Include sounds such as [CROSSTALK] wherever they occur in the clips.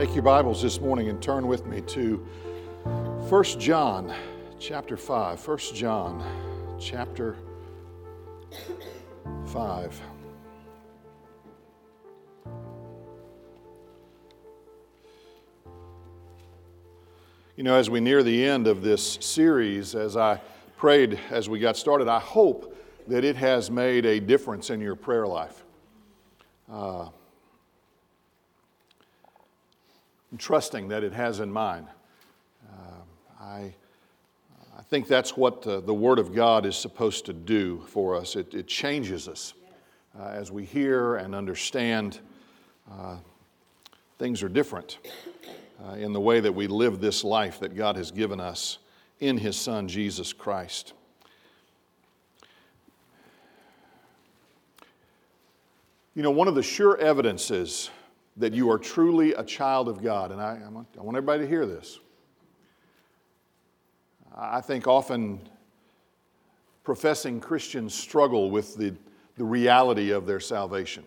Take your Bibles this morning and turn with me to 1 John chapter 5. 1 John chapter 5. You know, as we near the end of this series, as I prayed as we got started, I hope that it has made a difference in your prayer life. Uh, I'm trusting that it has in mind. Uh, I, I think that's what uh, the Word of God is supposed to do for us. It, it changes us uh, as we hear and understand uh, things are different uh, in the way that we live this life that God has given us in His Son, Jesus Christ. You know, one of the sure evidences that you are truly a child of God. And I, I, want, want everybody to hear this. I think often professing Christians struggle with the, the reality of their salvation.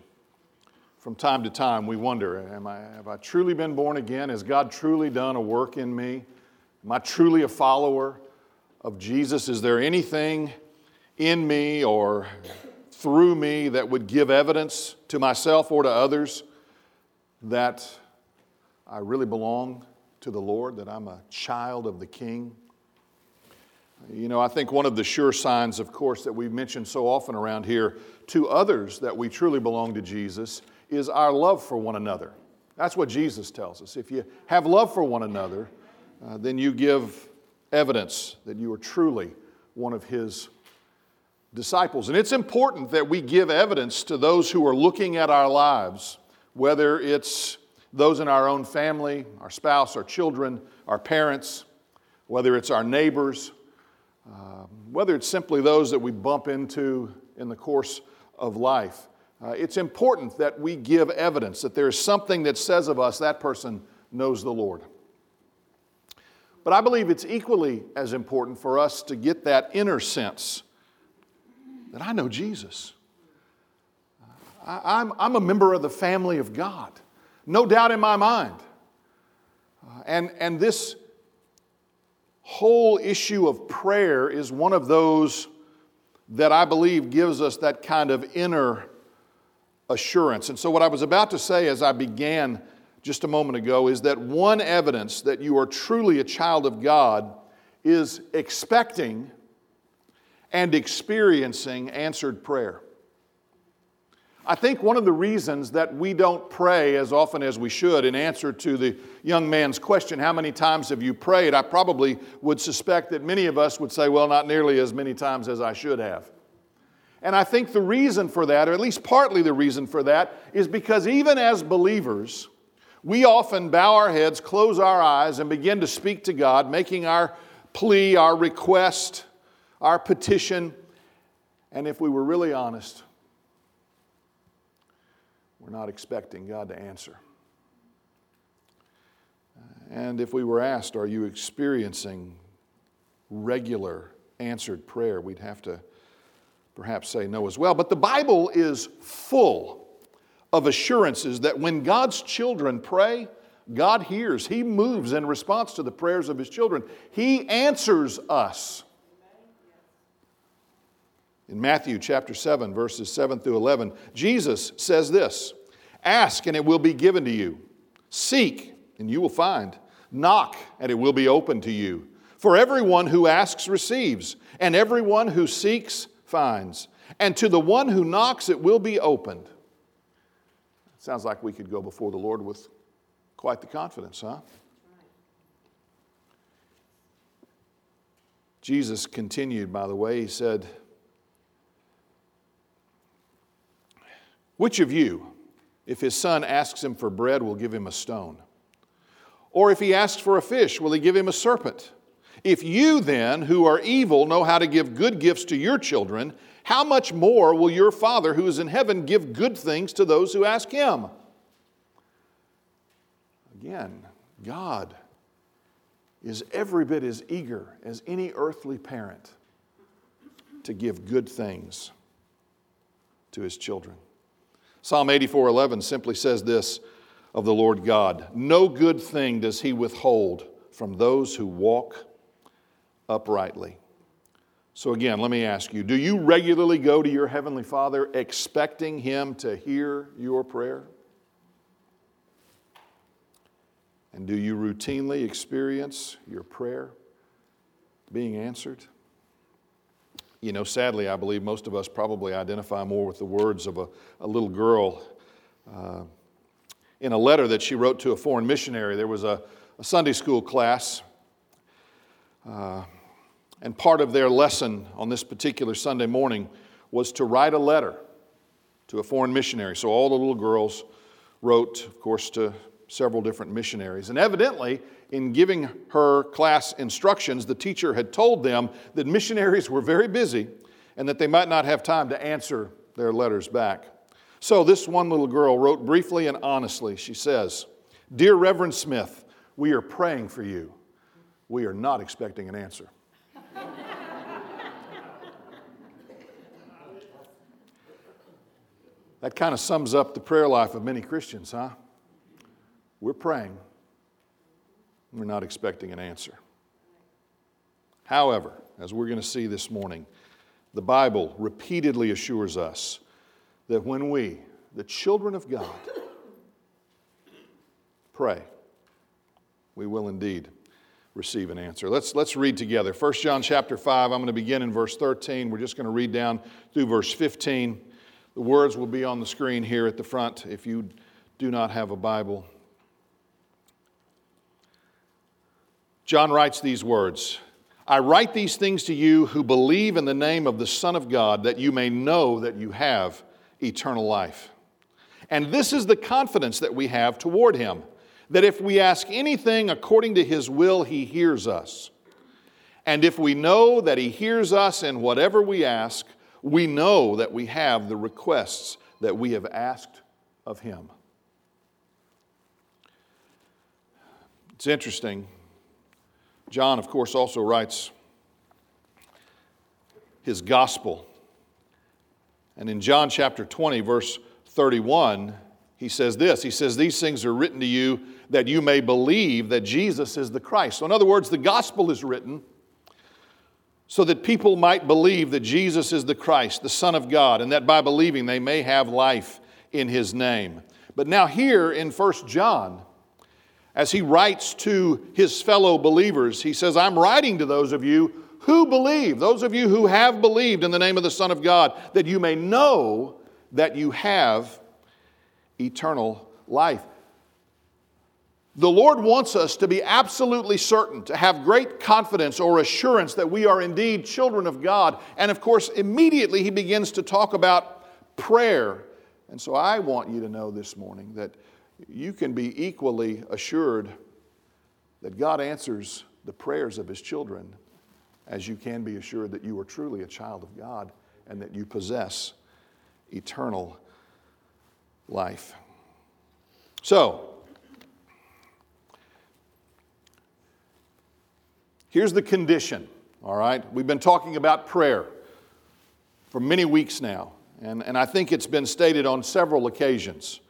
From time to time, we wonder am I, Have I truly been born again? Has God truly done a work in me? Am I truly a follower of Jesus? Is there anything in me or through me that would give evidence to myself or to others that I really belong to the Lord, that I'm a child of the King. You know, I think one of the sure signs, of course, that we've mentioned so often around here to others that we truly belong to Jesus is our love for one another. That's what Jesus tells us. If you have love for one another, uh, then you give evidence that you are truly one of His disciples. And it's important that we give evidence to those who are looking at our lives whether it's those in our own family, our spouse, our children, our parents, whether it's our neighbors, uh, whether it's simply those that we bump into in the course of life. Uh, it's important that we give evidence that there is something that says of us that person knows the Lord. But I believe it's equally as important for us to get that inner sense that I know Jesus. I, am I'm a member of the family of God, no doubt in my mind. Uh, and, and this whole issue of prayer is one of those that I believe gives us that kind of inner assurance. And so, what I was about to say as I began just a moment ago is that one evidence that you are truly a child of God is expecting and experiencing answered prayer. I think one of the reasons that we don't pray as often as we should, in answer to the young man's question, How many times have you prayed? I probably would suspect that many of us would say, Well, not nearly as many times as I should have. And I think the reason for that, or at least partly the reason for that, is because even as believers, we often bow our heads, close our eyes, and begin to speak to God, making our plea, our request, our petition. And if we were really honest, we're not expecting God to answer. Uh, and if we were asked, Are you experiencing regular answered prayer? we'd have to perhaps say no as well. But the Bible is full of assurances that when God's children pray, God hears. He moves in response to the prayers of His children. He answers us. In Matthew chapter 7, verses 7 through 11, Jesus says this Ask, and it will be given to you. Seek, and you will find. Knock, and it will be open to you. For everyone who asks receives, and everyone who seeks finds. And to the one who knocks, it will be opened. Sounds like we could go before the Lord with quite the confidence, huh? Jesus continued, by the way, he said, Which of you, if his son asks him for bread, will give him a stone? Or if he asks for a fish, will he give him a serpent? If you then, who are evil, know how to give good gifts to your children, how much more will your Father who is in heaven give good things to those who ask him? Again, God is every bit as eager as any earthly parent to give good things to his children. Psalm 84:11 simply says this, of the Lord God. No good thing does he withhold from those who walk uprightly. So, again, let me ask you do you regularly go to your Heavenly Father expecting Him to hear your prayer? And do you routinely experience your prayer being answered? You know, sadly, I believe most of us probably identify more with the words of a, a little girl. Uh, in a letter that she wrote to a foreign missionary, there was a, a Sunday school class. Uh, and part of their lesson on this particular Sunday morning was to write a letter to a foreign missionary. So all the little girls wrote, of course, to several different missionaries. And evidently, in giving her class instructions, the teacher had told them that missionaries were very busy and that they might not have time to answer their letters back. So this one little girl wrote briefly and honestly. She says, Dear Reverend Smith, we are praying for you. We are not expecting an answer. That kind of sums up the prayer life of many Christians, huh? We're praying, we're not expecting an answer. However, as we're going to see this morning, the Bible repeatedly assures us that when we, the children of God, pray, we will indeed receive an answer. Let's, let's read together. 1 John chapter 5, I'm going to begin in verse 13. We're just going to read down through verse 15. The words will be on the screen here at the front if you do not have a Bible. John writes these words I write these things to you who believe in the name of the Son of God, that you may know that you have eternal life. And this is the confidence that we have toward him that if we ask anything according to his will, he hears us. And if we know that he hears us in whatever we ask, we know that we have the requests that we have asked of Him. It's interesting. John, of course, also writes his gospel. And in John chapter 20, verse 31, he says this He says, These things are written to you that you may believe that Jesus is the Christ. So, in other words, the gospel is written so that people might believe that Jesus is the Christ, the Son of God, and that by believing they may have life in his name. But now, here in 1 John, as he writes to his fellow believers, he says, I'm writing to those of you who believe, those of you who have believed in the name of the Son of God, that you may know that you have eternal life. The Lord wants us to be absolutely certain, to have great confidence or assurance that we are indeed children of God. And of course, immediately he begins to talk about prayer. And so I want you to know this morning that you can be equally assured that God answers the prayers of his children as you can be assured that you are truly a child of God and that you possess eternal life. So, Here's the condition, all right? We've been talking about prayer for many weeks now, and, and I think it's been stated on several occasions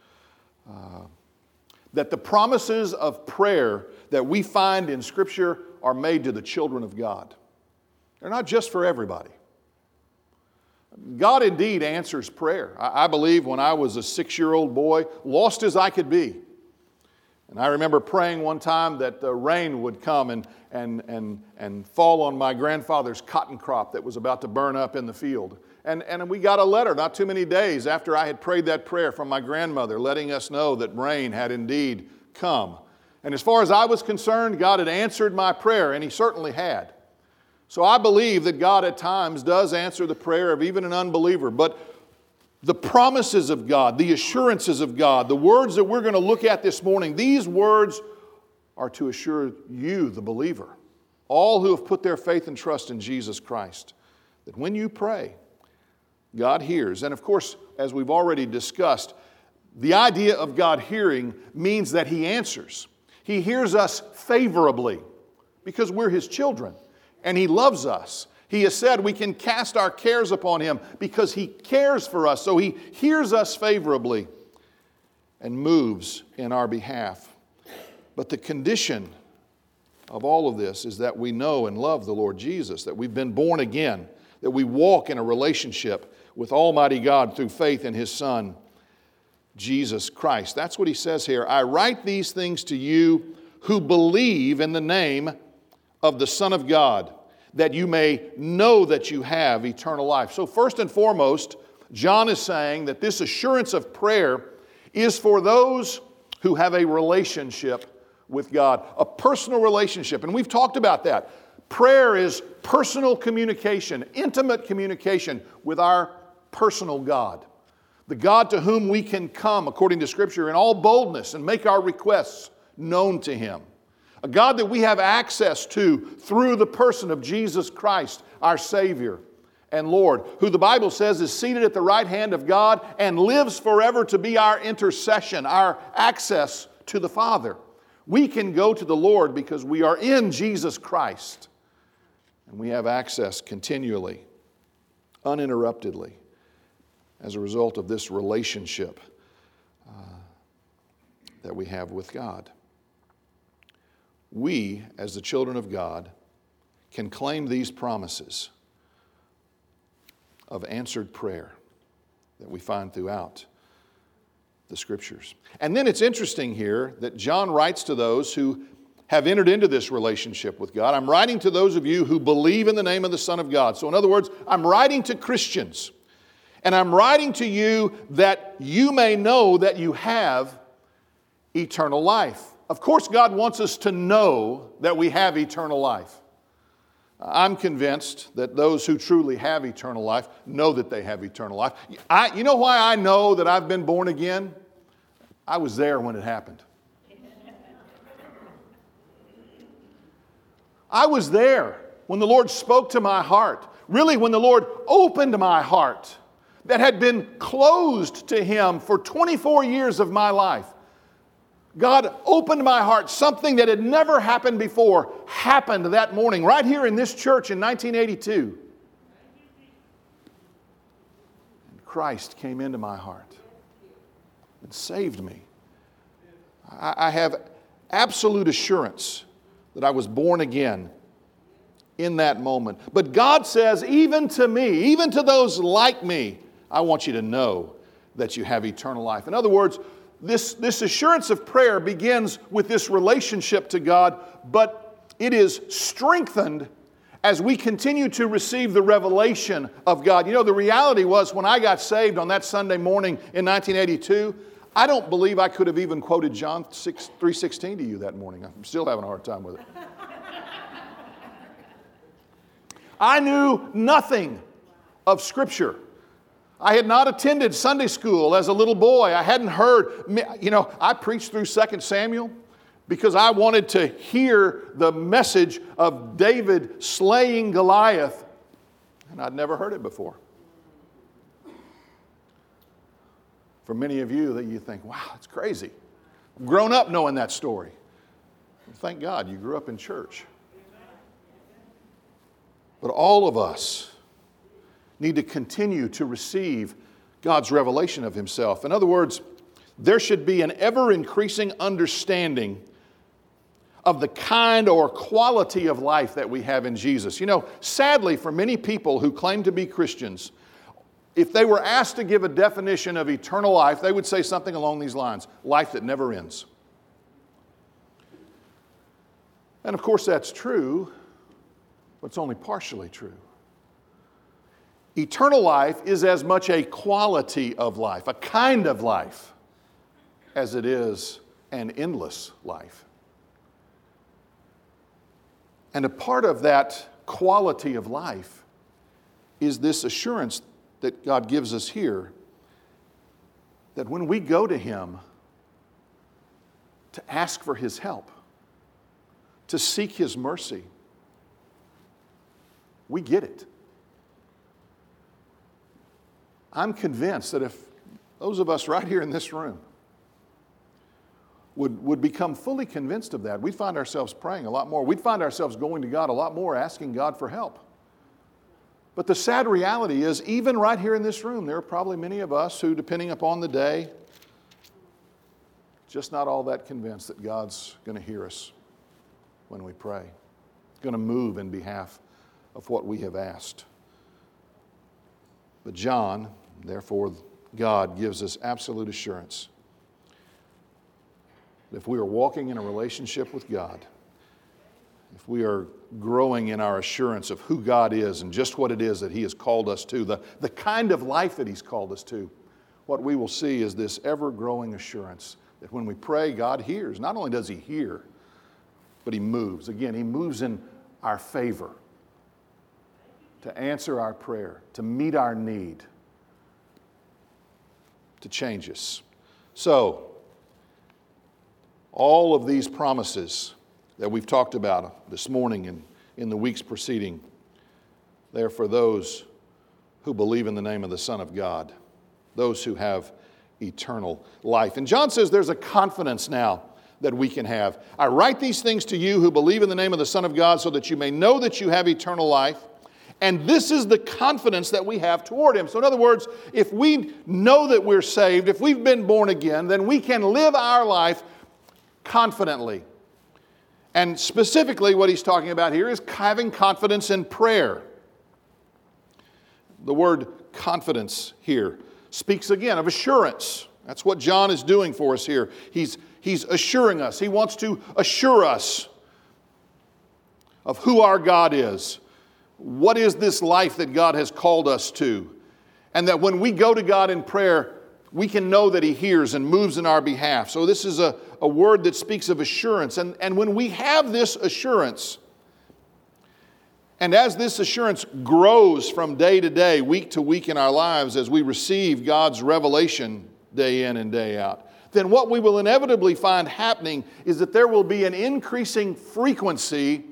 that the promises of prayer that we find in Scripture are made to the children of God. They're not just for everybody. God indeed answers prayer. I, I believe when I was a six year old boy, lost as I could be, and I remember praying one time that the rain would come and, and, and, and fall on my grandfather's cotton crop that was about to burn up in the field. And, and we got a letter not too many days after I had prayed that prayer from my grandmother, letting us know that rain had indeed come. And as far as I was concerned, God had answered my prayer, and He certainly had. So I believe that God at times does answer the prayer of even an unbeliever. But the promises of God, the assurances of God, the words that we're going to look at this morning, these words are to assure you, the believer, all who have put their faith and trust in Jesus Christ, that when you pray, God hears. And of course, as we've already discussed, the idea of God hearing means that He answers. He hears us favorably because we're His children and He loves us he has said we can cast our cares upon him because he cares for us, so he hears us favorably. and moves in our behalf. But the condition of all of this is that we know and love the Lord Jesus, that we've been born again, that we walk in a relationship with Almighty God through faith in His Son, Jesus Christ. That's what He says here. I write these things to you who believe in the name of the Son of God, that you may know that you have eternal life. So, first and foremost, John is saying that this assurance of prayer is for those who have a relationship with God, a personal relationship. And we've talked about that. Prayer is personal communication, intimate communication with our personal God. The God to whom we can come, according to Scripture, in all boldness and make our requests known to Him. A God that we have access to through the person of Jesus Christ, our Savior and Lord, who the Bible says is seated at the right hand of God and lives forever to be our intercession, our access to the Father. We can go to the Lord because we are in Jesus Christ and we have access continually, uninterruptedly, as a result of this relationship uh, that we have with God. We, as the children of God, can claim these promises of answered prayer that we find throughout the scriptures. And then it's interesting here that John writes to those who have entered into this relationship with God. I'm writing to those of you who believe in the name of the Son of God. So, in other words, I'm writing to Christians. And I'm writing to you that you may know that you have eternal life. Of course, God wants us to know that we have eternal life. I'm convinced that those who truly have eternal life know that they have eternal life. I, you know why I know that I've been born again? I was there when it happened. I was there when the Lord spoke to my heart. Really, when the Lord opened my heart that had been closed to Him for 24 years of my life. God opened my heart. Something that had never happened before happened that morning, right here in this church in 1982. And Christ came into my heart and saved me. I, have absolute assurance that I was born again in that moment. But God says, even to me, even to those like me, I want you to know that you have eternal life. In other words, this, this assurance of prayer begins with this relationship to God, but it is strengthened as we continue to receive the revelation of God. You know, the reality was when I got saved on that Sunday morning in 1982, I don't believe I could have even quoted John 6, 3.16 to you that morning. I'm still having a hard time with it. I knew nothing of Scripture. I had not attended Sunday school as a little boy. I hadn't heard, you know, I preached through 2 Samuel because I wanted to hear the message of David slaying Goliath, and I'd never heard it before. For many of you, that you think, wow, that's crazy. I've grown up knowing that story. Thank God you grew up in church. But all of us, need to continue to receive God's revelation of Himself. In other words, there should be an ever increasing understanding of the kind or quality of life that we have in Jesus. You know, sadly, for many people who claim to be Christians, if they were asked to give a definition of eternal life, they would say something along these lines life that never ends. And of course, that's true, but it's only partially true. Eternal life is as much a quality of life, a kind of life, as it is an endless life. And a part of that quality of life is this assurance that God gives us here that when we go to Him to ask for His help, to seek His mercy, we get it. I'm convinced that if those of us right here in this room would, would become fully convinced of that, we'd find ourselves praying a lot more. We'd find ourselves going to God a lot more, asking God for help. But the sad reality is, even right here in this room, there are probably many of us who, depending upon the day, just not all that convinced that God's going to hear us when we pray, going to move in behalf of what we have asked. But John, therefore, God gives us absolute assurance if we are walking in a relationship with God, if we are growing in our assurance of who God is and just what it is that He has called us to, the, the kind of life that He's called us to, what we will see is this ever growing assurance that when we pray, God hears. Not only does He hear, but He moves. Again, He moves in our favor to answer our prayer, to meet our need, to change us. So, all of these promises that we've talked about this morning and in the weeks preceding, they're for those who believe in the name of the Son of God, those who have eternal life. And John says there's a confidence now that we can have. I write these things to you who believe in the name of the Son of God so that you may know that you have eternal life. And this is the confidence that we have toward Him. So, in other words, if we know that we're saved, if we've been born again, then we can live our life confidently. And specifically, what he's talking about here is having confidence in prayer. The word confidence here speaks again of assurance. That's what John is doing for us here. He's, he's assuring us, he wants to assure us of who our God is. What is this life that God has called us to? And that when we go to God in prayer, we can know that He hears and moves in our behalf. So, this is a, a word that speaks of assurance. And, and when we have this assurance, and as this assurance grows from day to day, week to week in our lives, as we receive God's revelation day in and day out, then what we will inevitably find happening is that there will be an increasing frequency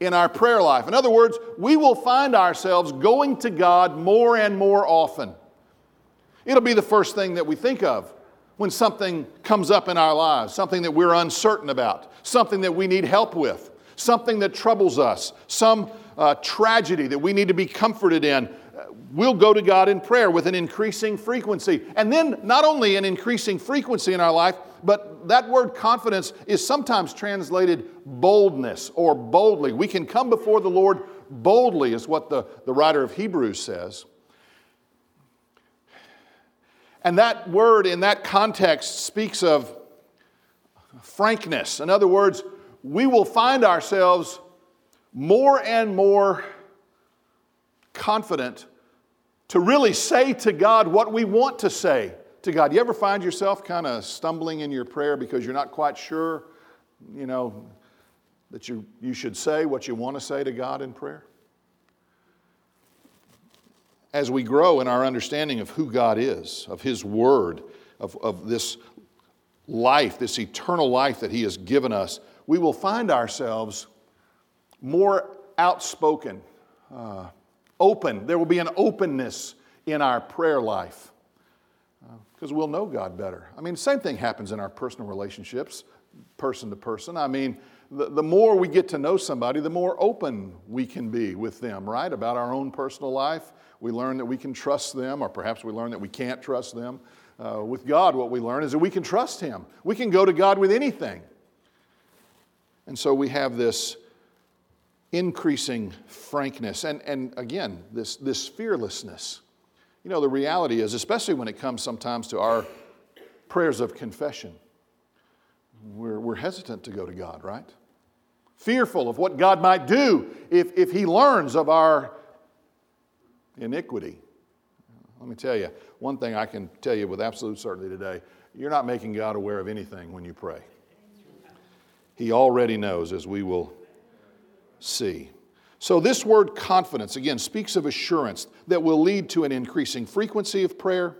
in our prayer life. In other words, we will find ourselves going to God more and more often. It'll be the first thing that we think of when something comes up in our lives, something that we're uncertain about, something that we need help with, something that troubles us, some uh, tragedy that we need to be comforted in. We'll go to God in prayer with an increasing frequency. And then, not only an increasing frequency in our life, but that word confidence is sometimes translated boldness or boldly. We can come before the Lord boldly, is what the, the writer of Hebrews says. And that word in that context speaks of frankness. In other words, we will find ourselves more and more confident to really say to God what we want to say to God. You ever find yourself kind of stumbling in your prayer because you're not quite sure, you know, that you, you should say what you want to say to God in prayer? as we grow in our understanding of who God is, of His Word, of, of this life, this eternal life that He has given us, we will find ourselves more outspoken, uh, open. There will be an openness in our prayer life because uh, we'll know God better. I mean, same thing happens in our personal relationships, person to person. I mean, the, the more we get to know somebody, the more open we can be with them, right? About our own personal life. We learn that we can trust them, or perhaps we learn that we can't trust them. Uh, with God, what we learn is that we can trust Him. We can go to God with anything. And so we have this increasing frankness and, and again, this, this fearlessness. You know, the reality is, especially when it comes sometimes to our prayers of confession, we're, we're hesitant to go to God, right? Fearful of what God might do if, if He learns of our iniquity. Let me tell you, one thing I can tell you with absolute certainty today you're not making God aware of anything when you pray. He already knows, as we will see. So, this word confidence, again, speaks of assurance that will lead to an increasing frequency of prayer,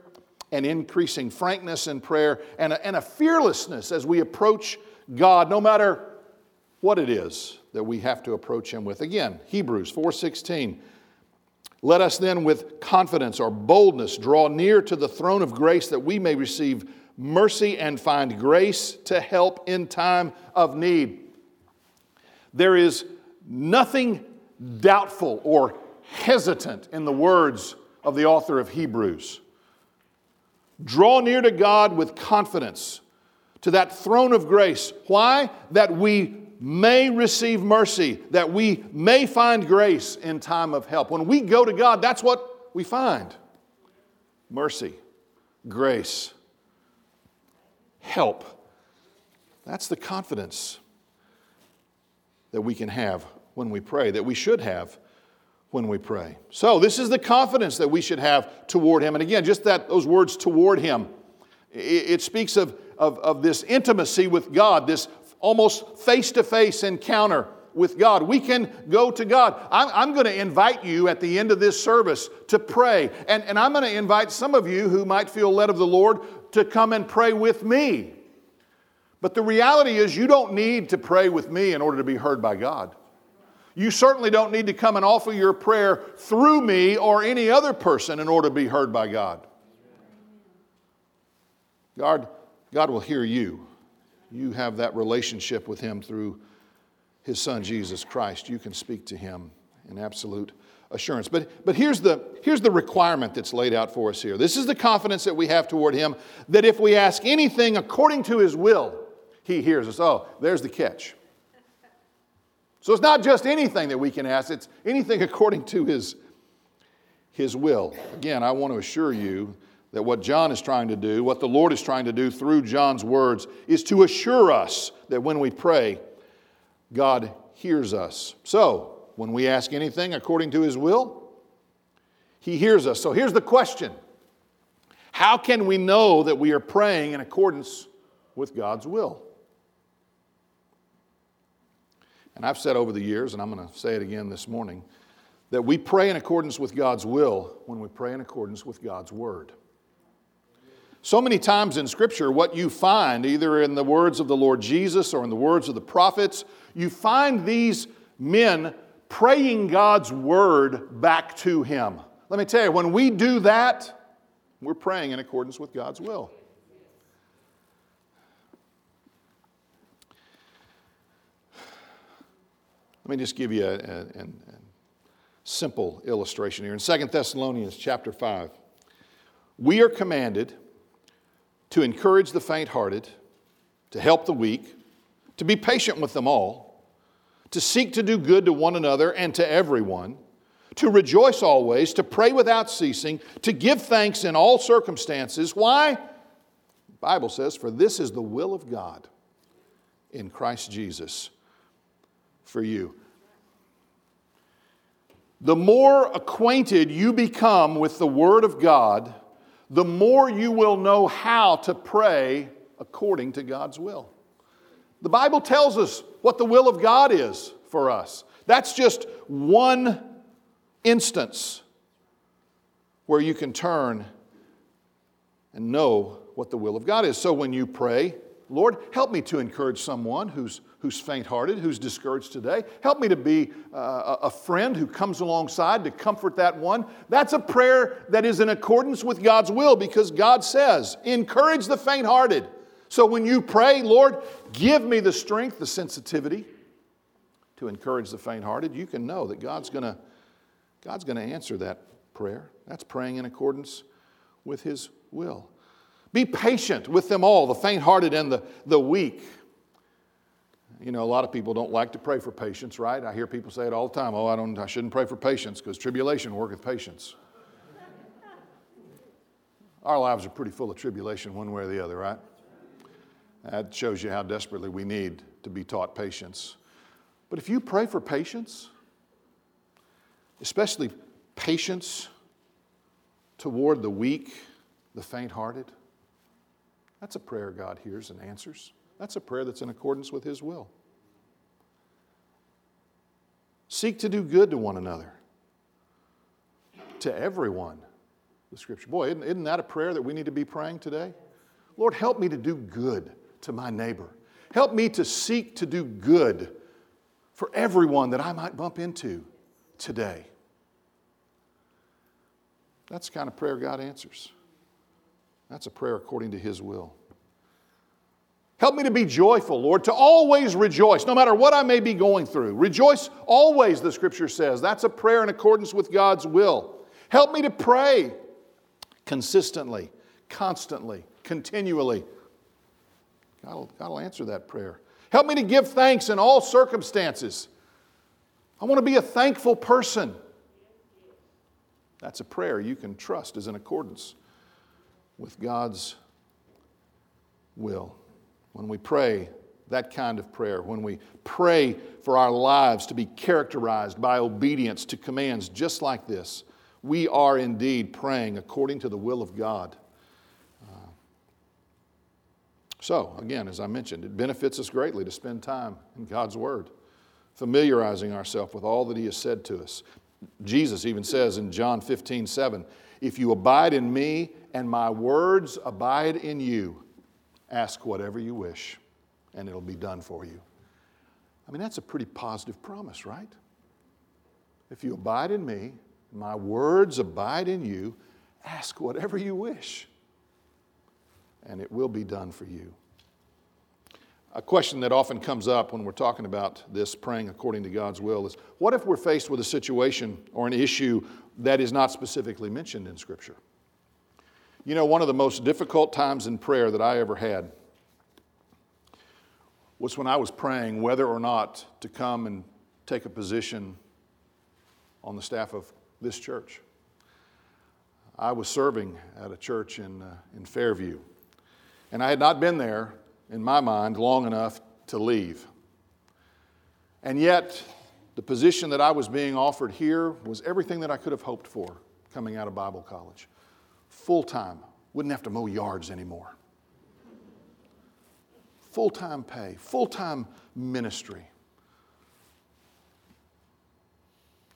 an increasing frankness in prayer, and a, and a fearlessness as we approach God, no matter what it is that we have to approach Him with. Again, Hebrews 4:16 let us then, with confidence or boldness, draw near to the throne of grace that we may receive mercy and find grace to help in time of need. There is nothing doubtful or hesitant in the words of the author of Hebrews. Draw near to God with confidence to that throne of grace. Why? That we may receive mercy, that we may find grace in time of help. When we go to God, that's what we find mercy, grace, help. That's the confidence that we can have when we pray, that we should have when we pray. So, this is the confidence that we should have toward Him. And again, just that those words toward Him, it, it speaks of, of, of this intimacy with God, this almost face to face encounter with God. We can go to God. I'm, I'm, going to invite you at the end of this service to pray. And, and I'm going to invite some of you who might feel led of the Lord to come and pray with me. But the reality is, you don't need to pray with me in order to be heard by God. You certainly don't need to come and offer your prayer through me or any other person in order to be heard by God. God, God will hear you. You have that relationship with Him through His Son, Jesus Christ. You can speak to Him in absolute assurance. But, but here's, the, here's the requirement that's laid out for us here. This is the confidence that we have toward Him that if we ask anything according to His will, He hears us. Oh, there's the catch. So it's not just anything that we can ask, it's anything according to his, his will. Again, I want to assure you that what John is trying to do, what the Lord is trying to do through John's words, is to assure us that when we pray, God hears us. So, when we ask anything according to his will, he hears us. So here's the question How can we know that we are praying in accordance with God's will? And I've said over the years, and I'm going to say it again this morning, that we pray in accordance with God's will when we pray in accordance with God's word. So many times in Scripture, what you find, either in the words of the Lord Jesus or in the words of the prophets, you find these men praying God's word back to Him. Let me tell you, when we do that, we're praying in accordance with God's will. Let me just give you a, a, a, simple illustration here. In 2 Thessalonians chapter 5, we are commanded to encourage the faint hearted, to help the weak, to be patient with them all, to seek to do good to one another and to everyone, to rejoice always, to pray without ceasing, to give thanks in all circumstances. Why? The Bible says, For this is the will of God in Christ Jesus for you. The more acquainted you become with the Word of God, the more you will know how to pray according to God's will. The Bible tells us what the will of God is for us. That's just one instance where you can turn and know what the will of God is. So when you pray, Lord, help me to encourage someone who's who's faint hearted, who's discouraged today. Help me to be uh, a friend who comes alongside to comfort that one. That's a prayer that is in accordance with God's will because God says, encourage the faint hearted. So when you pray, Lord, give me the strength, the sensitivity to encourage the faint hearted, you can know that God's going to God's going to answer that prayer. That's praying in accordance with His will. Be patient with them all, the faint hearted and the, the weak. You know, a lot of people don't like to pray for patience, right? I hear people say it all the time. Oh, I don't I shouldn't pray for patience because tribulation worketh patience. Our lives are pretty full of tribulation one way or the other, right? That shows you how desperately we need to be taught patience. But if you pray for patience, especially patience toward the weak, the faint hearted, that's a prayer God hears and answers. That's a prayer that's in accordance with His will. Seek to do good to one another, to everyone, the scripture. Boy, isn't, isn't that a prayer that we need to be praying today? Lord, help me to do good to my neighbor. Help me to seek to do good for everyone that I might bump into today. That's the kind of prayer God answers. That's a prayer according to His will. Help me to be joyful, Lord, to always rejoice, no matter what I may be going through. Rejoice always, the scripture says. That's a prayer in accordance with God's will. Help me to pray consistently, constantly, continually. God will answer that prayer. Help me to give thanks in all circumstances. I want to be a thankful person. That's a prayer you can trust is in accordance with God's will. When we pray that kind of prayer, when we pray for our lives to be characterized by obedience to commands just like this, we are indeed praying according to the will of God. Uh, so, again, as I mentioned, it benefits us greatly to spend time in God's Word, familiarizing ourselves with all that He has said to us. Jesus even says in John 15, 7, If you abide in me and my words abide in you, ask whatever you wish, and it'll be done for you. I mean, that's a pretty positive promise, right? If you abide in me, my words abide in you, ask whatever you wish, and it will be done for you. A question that often comes up when we're talking about this praying according to God's will is what if we're faced with a situation or an issue that is not specifically mentioned in Scripture? You know, one of the most difficult times in prayer that I ever had was when I was praying whether or not to come and take a position on the staff of this church. I was serving at a church in, uh, in Fairview, and I had not been there in my mind, long enough to leave. And yet, the position that I was being offered here was everything that I could have hoped for coming out of Bible college. Full time, wouldn't have to mow yards anymore. Full time pay, full time ministry.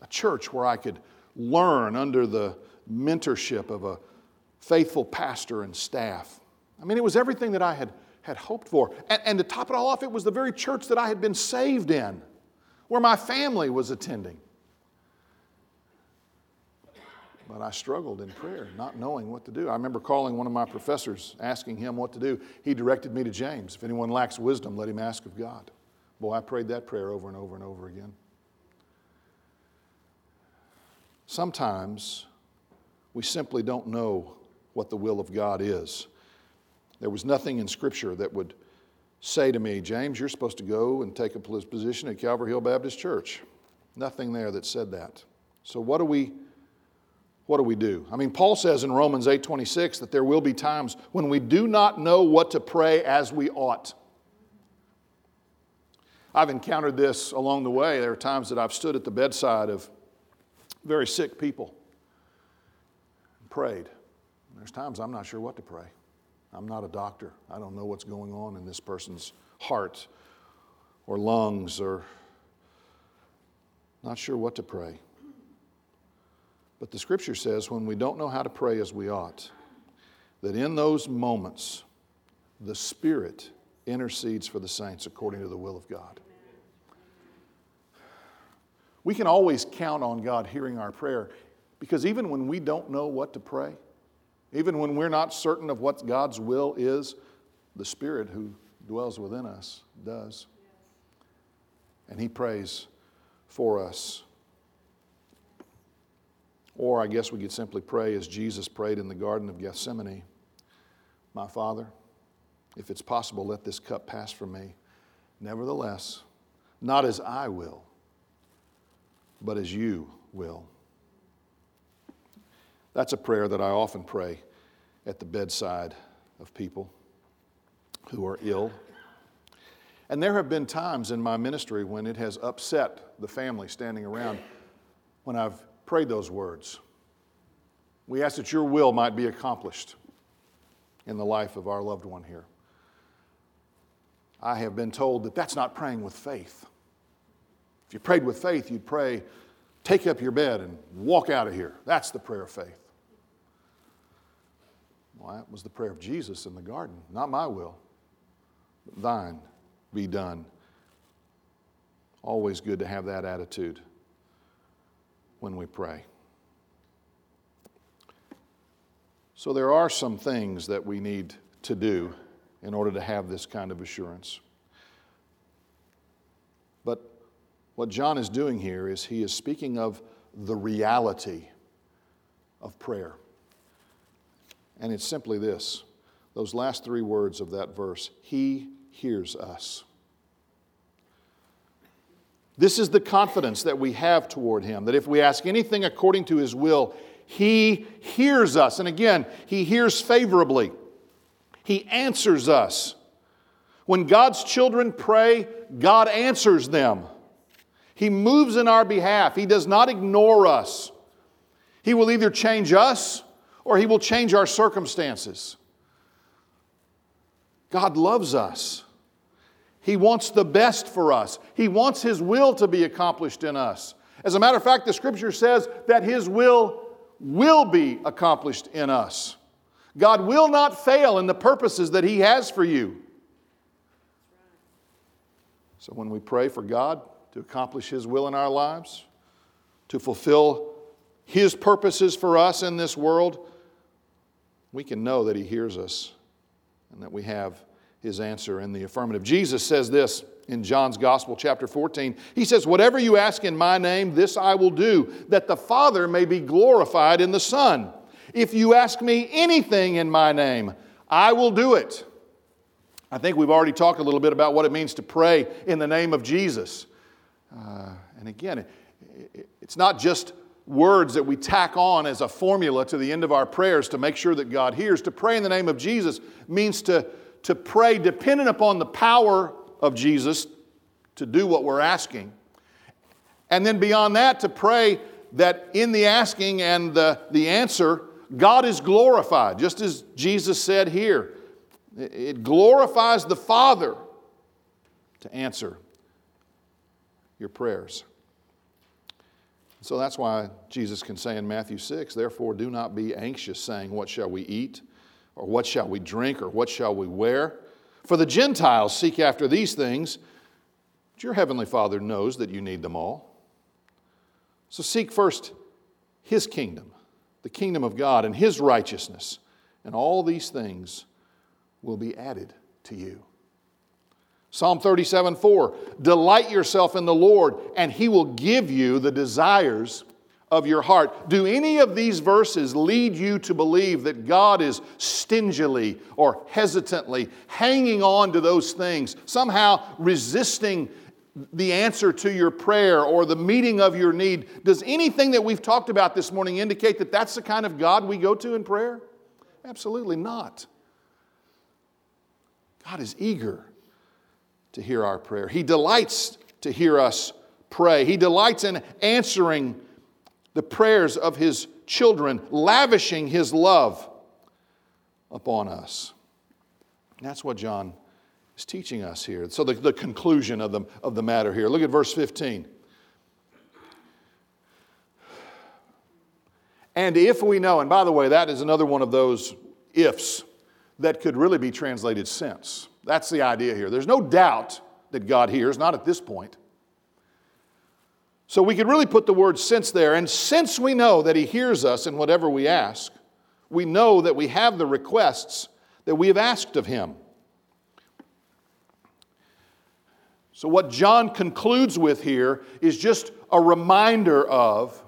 A church where I could learn under the mentorship of a faithful pastor and staff. I mean, it was everything that I had had hoped for. And, and to top it all off, it was the very church that I had been saved in, where my family was attending. But I struggled in prayer, not knowing what to do. I remember calling one of my professors, asking him what to do. He directed me to James. If anyone lacks wisdom, let him ask of God. Boy, I prayed that prayer over and over and over again. Sometimes we simply don't know what the will of God is. There was nothing in Scripture that would say to me, James, you're supposed to go and take a position at Calvary Hill Baptist Church. Nothing there that said that. So what do we what do we do? I mean, Paul says in Romans 8:26 that there will be times when we do not know what to pray as we ought. I've encountered this along the way. There are times that I've stood at the bedside of very sick people and prayed. There's times I'm not sure what to pray. I'm not a doctor. I don't know what's going on in this person's heart or lungs or not sure what to pray. But the scripture says when we don't know how to pray as we ought, that in those moments, the Spirit intercedes for the saints according to the will of God. We can always count on God hearing our prayer because even when we don't know what to pray, even when we're not certain of what God's will is, the Spirit who dwells within us does. And He prays for us. Or I guess we could simply pray as Jesus prayed in the Garden of Gethsemane My Father, if it's possible, let this cup pass from me. Nevertheless, not as I will, but as you will. That's a prayer that I often pray at the bedside of people who are ill. And there have been times in my ministry when it has upset the family standing around when I've prayed those words. We ask that your will might be accomplished in the life of our loved one here. I have been told that that's not praying with faith. If you prayed with faith, you'd pray, take up your bed and walk out of here. That's the prayer of faith. Well, that was the prayer of Jesus in the garden. Not my will, but thine be done. Always good to have that attitude when we pray. So, there are some things that we need to do in order to have this kind of assurance. But what John is doing here is he is speaking of the reality of prayer. And it's simply this those last three words of that verse He hears us. This is the confidence that we have toward Him, that if we ask anything according to His will, He hears us. And again, He hears favorably, He answers us. When God's children pray, God answers them. He moves in our behalf, He does not ignore us. He will either change us or He will change our circumstances. God loves us. He wants the best for us. He wants His will to be accomplished in us. As a matter of fact, the scripture says that His will will be accomplished in us. God will not fail in the purposes that He has for you. So when we pray for God to accomplish His will in our lives, to fulfill His purposes for us in this world, we can know that He hears us and that we have his answer in the affirmative. Jesus says this in John's Gospel, chapter 14. He says, Whatever you ask in my name, this I will do, that the Father may be glorified in the Son. If you ask me anything in my name, I will do it. I think we've already talked a little bit about what it means to pray in the name of Jesus. Uh, and again, it, it, it's not just words that we tack on as a formula to the end of our prayers to make sure that God hears. To pray in the name of Jesus means to to pray dependent upon the power of Jesus to do what we're asking. And then beyond that, to pray that in the asking and the, the answer, God is glorified, just as Jesus said here. It glorifies the Father to answer your prayers. So that's why Jesus can say in Matthew 6, therefore do not be anxious, saying, What shall we eat? Or what shall we drink, or what shall we wear? For the Gentiles seek after these things, but your heavenly Father knows that you need them all. So seek first His kingdom, the kingdom of God, and His righteousness, and all these things will be added to you. Psalm 37 4 Delight yourself in the Lord, and He will give you the desires of your heart. Do any of these verses lead you to believe that God is stingily or hesitantly hanging on to those things, somehow resisting the answer to your prayer or the meeting of your need? Does anything that we've talked about this morning indicate that that's the kind of God we go to in prayer? Absolutely not. God is eager to hear our prayer. He delights to hear us pray. He delights in answering the prayers of his children, lavishing his love upon us. that's what John is teaching us here. So, the, the conclusion of the, of the matter here. Look at verse 15. And if we know, and by the way, that is another one of those ifs that could really be translated since. That's the idea here. There's no doubt that God hears, not at this point. So we could really put the word since there. And since we know that He hears us in whatever we ask, we know that we have the requests that we have asked of Him. So, what John concludes with here is just a reminder of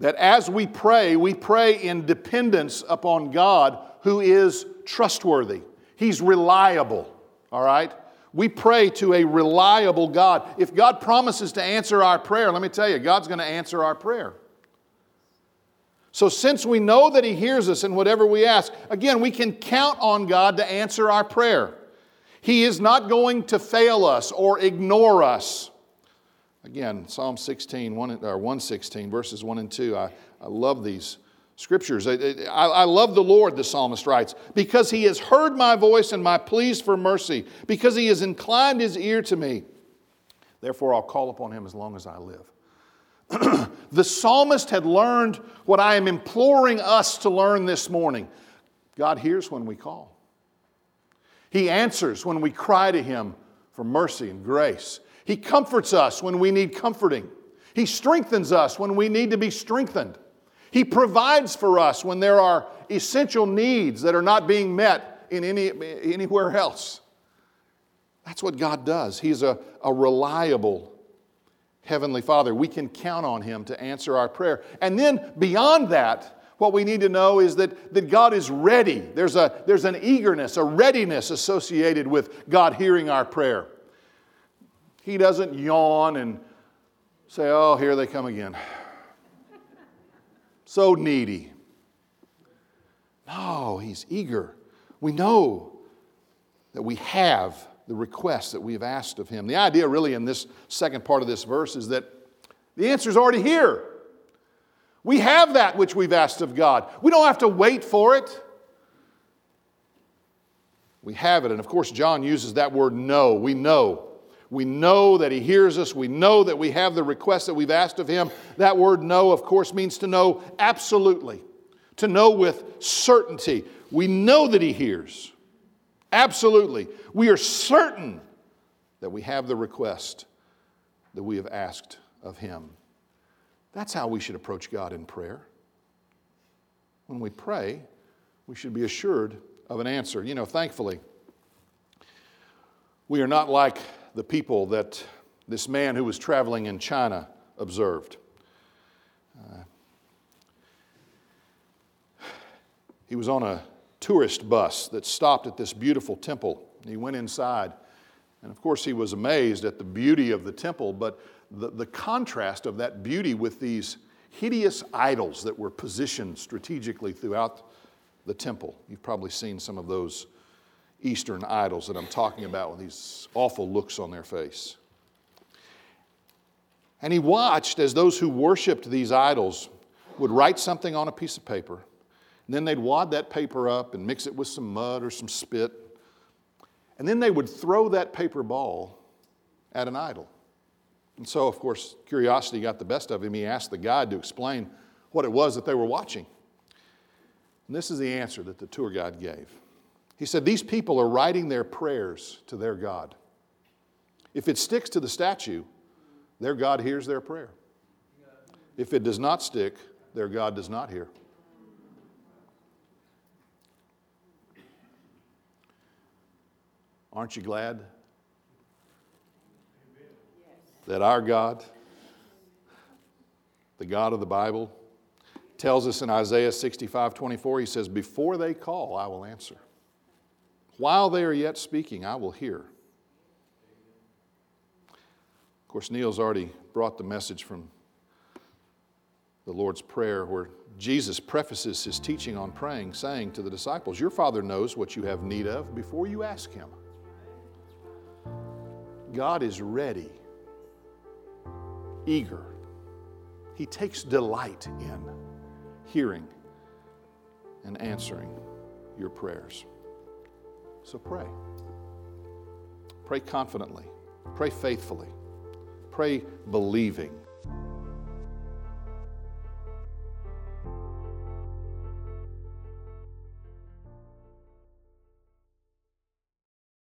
that as we pray, we pray in dependence upon God who is trustworthy. He's reliable, all right? We pray to a reliable God. If God promises to answer our prayer, let me tell you, God's going to answer our prayer. So, since we know that He hears us in whatever we ask, again, we can count on God to answer our prayer. He is not going to fail us or ignore us. Again, Psalm 16, 1, or 116, verses 1 and 2. I, I love these scriptures. I, I, love the Lord, the psalmist writes, because he has heard my voice and my pleas for mercy, because he has inclined his ear to me. Therefore, I'll call upon him as long as I live. [CLEARS THROAT] the psalmist had learned what I am imploring us to learn this morning God hears when we call, He answers when we cry to Him for mercy and grace. He comforts us when we need comforting. He strengthens us when we need to be strengthened. He provides for us when there are essential needs that are not being met in any, anywhere else. That's what God does. He's a, a reliable Heavenly Father. We can count on Him to answer our prayer. And then beyond that, What we need to know is that, that God is ready. There's, a, there's an eagerness, a readiness associated with God hearing our prayer. He doesn't yawn and say, Oh, here they come again. So needy. No, He's eager. We know that we have the request that we have asked of Him. The idea, really, in this second part of this verse is that the answer is already here. We have that which we've asked of God. We don't have to wait for it. We have it. And of course, John uses that word know. We know. We know that He hears us. We know that we have the request that we've asked of Him. That word know, of course, means to know absolutely, to know with certainty. We know that He hears. Absolutely. We are certain that we have the request that we have asked of Him. That's how we should approach God in prayer. When we pray, we should be assured of an answer. You know, thankfully, we are not like the people that this man who was traveling in China observed. Uh, he was on a tourist bus that stopped at this beautiful temple. He went inside, and of course, he was amazed at the beauty of the temple, but the, the contrast of that beauty with these hideous idols that were positioned strategically throughout the temple. You've probably seen some of those Eastern idols that I'm talking about with these awful looks on their face. And he watched as those who worshiped these idols would write something on a piece of paper, and then they'd wad that paper up and mix it with some mud or some spit, and then they would throw that paper ball at an idol. And so, of course, curiosity got the best of him. He asked the guide to explain what it was that they were watching. And this is the answer that the tour guide gave. He said, These people are writing their prayers to their God. If it sticks to the statue, their God hears their prayer. If it does not stick, their God does not hear. Aren't you glad that our God, the God of the Bible, tells us in Isaiah 65 24, he says, Before they call, I will answer. While they are yet speaking, I will hear. Of course, Neil's already brought the message from the Lord's Prayer where Jesus prefaces his teaching on praying, saying to the disciples, Your Father knows what you have need of before you ask Him. God is ready eager. He takes delight in hearing and answering your prayers. So pray. Pray confidently. Pray faithfully. Pray believing